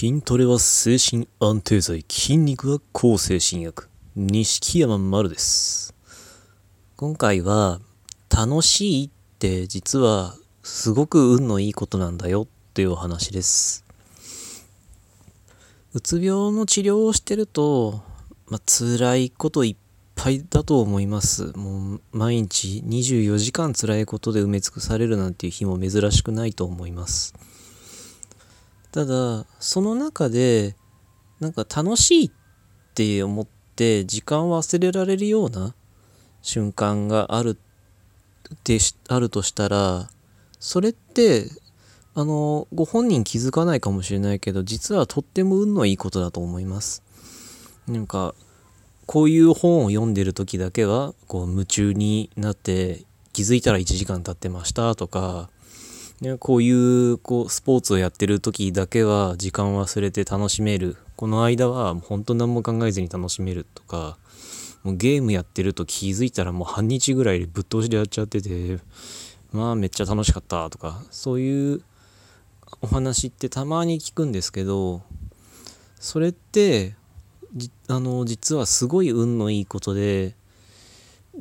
筋トレは精神安定剤、筋肉は抗精神薬。錦山丸です。今回は、楽しいって実はすごく運のいいことなんだよっていうお話です。うつ病の治療をしてると、まあ、辛いこといっぱいだと思います。もう毎日24時間辛いことで埋め尽くされるなんていう日も珍しくないと思います。ただその中でなんか楽しいって思って時間を忘れられるような瞬間があるってしあるとしたらそれってあのご本人気づかないかもしれないけど実はとっても運のいいことだと思います。なんかこういう本を読んでる時だけはこう夢中になって気づいたら1時間経ってましたとかね、こういうこうスポーツをやってる時だけは時間を忘れて楽しめる。この間は本当何も考えずに楽しめるとかもうゲームやってると気づいたらもう半日ぐらいぶっ通しでやっちゃっててまあめっちゃ楽しかったとかそういうお話ってたまに聞くんですけどそれってあの実はすごい運のいいことで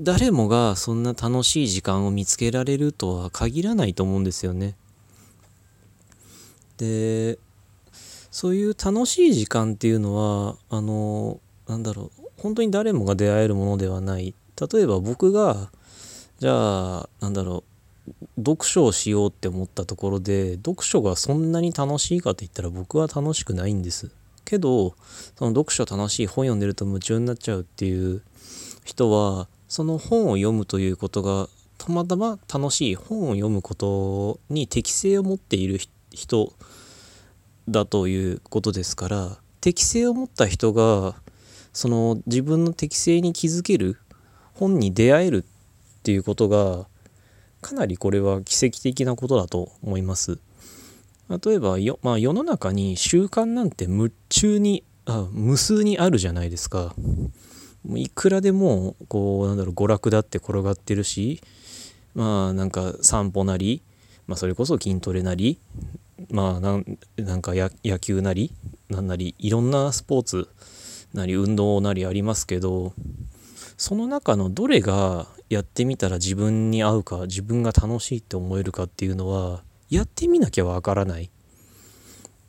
誰もがそんな楽しい時間を見つけられるとは限らないと思うんですよね。でそういう楽しい時間っていうのはあのなんだろう本当に誰もが出会えるものではない例えば僕がじゃあなんだろう読書をしようって思ったところで読書がそんなに楽しいかって言ったら僕は楽しくないんですけどその読書楽しい本読んでると夢中になっちゃうっていう人はその本を読むということがたまたま楽しい本を読むことに適性を持っている人だということですから適性を持った人がその自分の適性に気づける本に出会えるっていうことがかなりこれは奇跡的なことだと思います。例えばよ、まあ、世の中に習慣なんて夢中にあ無数にあるじゃないですか。いくらでもこうなんだろう娯楽だって転がってるしまあなんか散歩なり、まあ、それこそ筋トレなりまあなんなんか野球なりなんなりいろんなスポーツなり運動なりありますけどその中のどれがやってみたら自分に合うか自分が楽しいって思えるかっていうのはやってみなきゃわからない。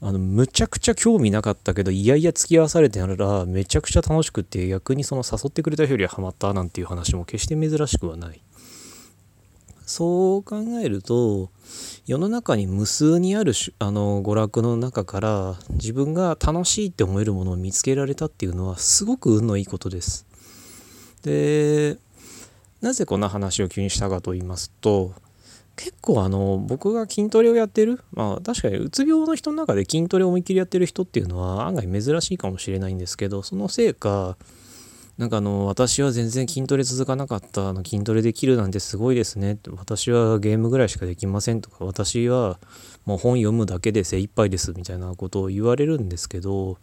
あのむちゃくちゃ興味なかったけどいやいや付き合わされてならめちゃくちゃ楽しくて逆にその誘ってくれた人よりはハマったなんていう話も決して珍しくはない。そう考えると世の中に無数にあるあの娯楽の中から自分が楽しいって思えるものを見つけられたっていうのはすごく運のいいことです。でなぜこんな話を急にしたかと言いますと結構あの僕が筋トレをやってるまあ確かにうつ病の人の中で筋トレを思いっきりやってる人っていうのは案外珍しいかもしれないんですけどそのせいかなんかあの私は全然筋トレ続かなかったあの筋トレできるなんてすごいですね私はゲームぐらいしかできませんとか私はもう本読むだけで精一杯ですみたいなことを言われるんですけど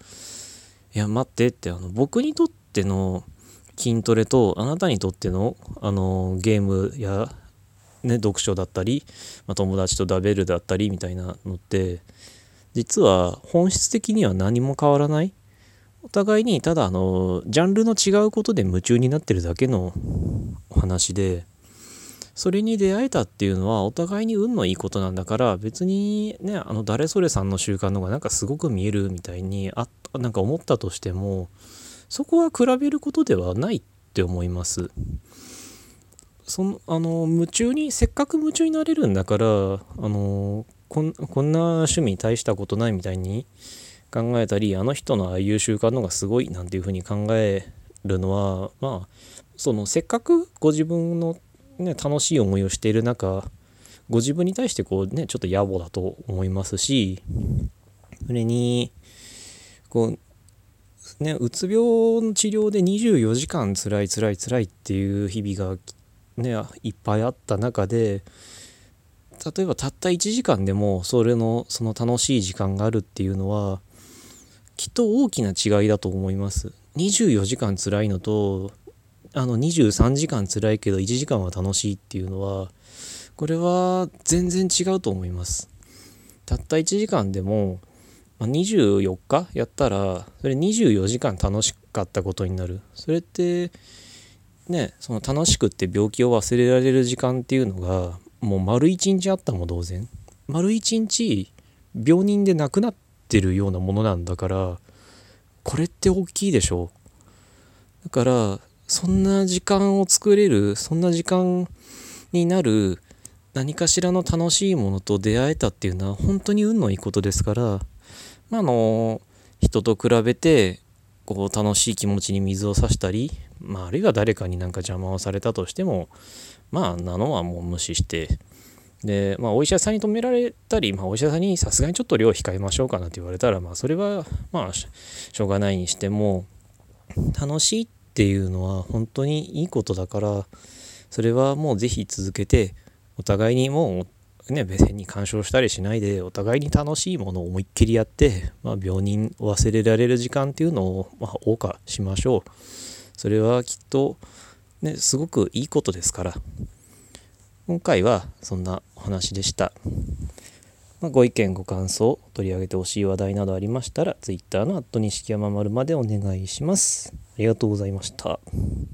いや待ってってあの僕にとっての筋トレとあなたにとってのあのゲームやね、読書だったり、まあ、友達と食べるだったりみたいなのって実は本質的には何も変わらないお互いにただあのジャンルの違うことで夢中になってるだけのお話でそれに出会えたっていうのはお互いに運のいいことなんだから別にねあの誰それさんの習慣の方がなんかすごく見えるみたいにあなんか思ったとしてもそこは比べることではないって思います。そのあの夢中にせっかく夢中になれるんだからあのこんこんな趣味大したことないみたいに考えたりあの人のああいう習慣のがすごいなんていうふうに考えるのはまあそのせっかくご自分の、ね、楽しい思いをしている中ご自分に対してこうねちょっと野暮だと思いますしそれにこうねうつ病の治療で24時間つらいつらいつらいっていう日々が来ね、いっぱいあった中で例えばたった1時間でもそれのその楽しい時間があるっていうのはきっと大きな違いだと思います。24時間辛いのとあの23時間辛いけど1時間は楽しいっていうのはこれは全然違うと思います。たった1時間でも、24日やったらそれ24時間楽しかったことになる。それってねその楽しくって病気を忘れられる時間っていうのがもう丸一日あったも同然。丸一日病人で亡くなってるようなものなんだからこれって大きいでしょ。だからそんな時間を作れるそんな時間になる何かしらの楽しいものと出会えたっていうのは本当に運のいいことですから、まあ、あの人と比べてこう楽しい気持ちに水を差したり、まあ、あるいは誰かになんか邪魔をされたとしてもまあなのはもう無視してで、まあ、お医者さんに止められたり、まあ、お医者さんにさすがにちょっと量控えましょうかなって言われたら、まあ、それはまあしょうがないにしても楽しいっていうのは本当にいいことだからそれはもう是非続けてお互いにもうね別に干渉したりしないでお互いに楽しいものを思いっきりやって、まあ、病人を忘れられる時間っていうのを、まあ、謳歌しましょうそれはきっとねすごくいいことですから今回はそんなお話でした。まあ、ご意見ご感想取り上げてほしい話題などありましたら Twitter の錦山丸までお願いします。ありがとうございました。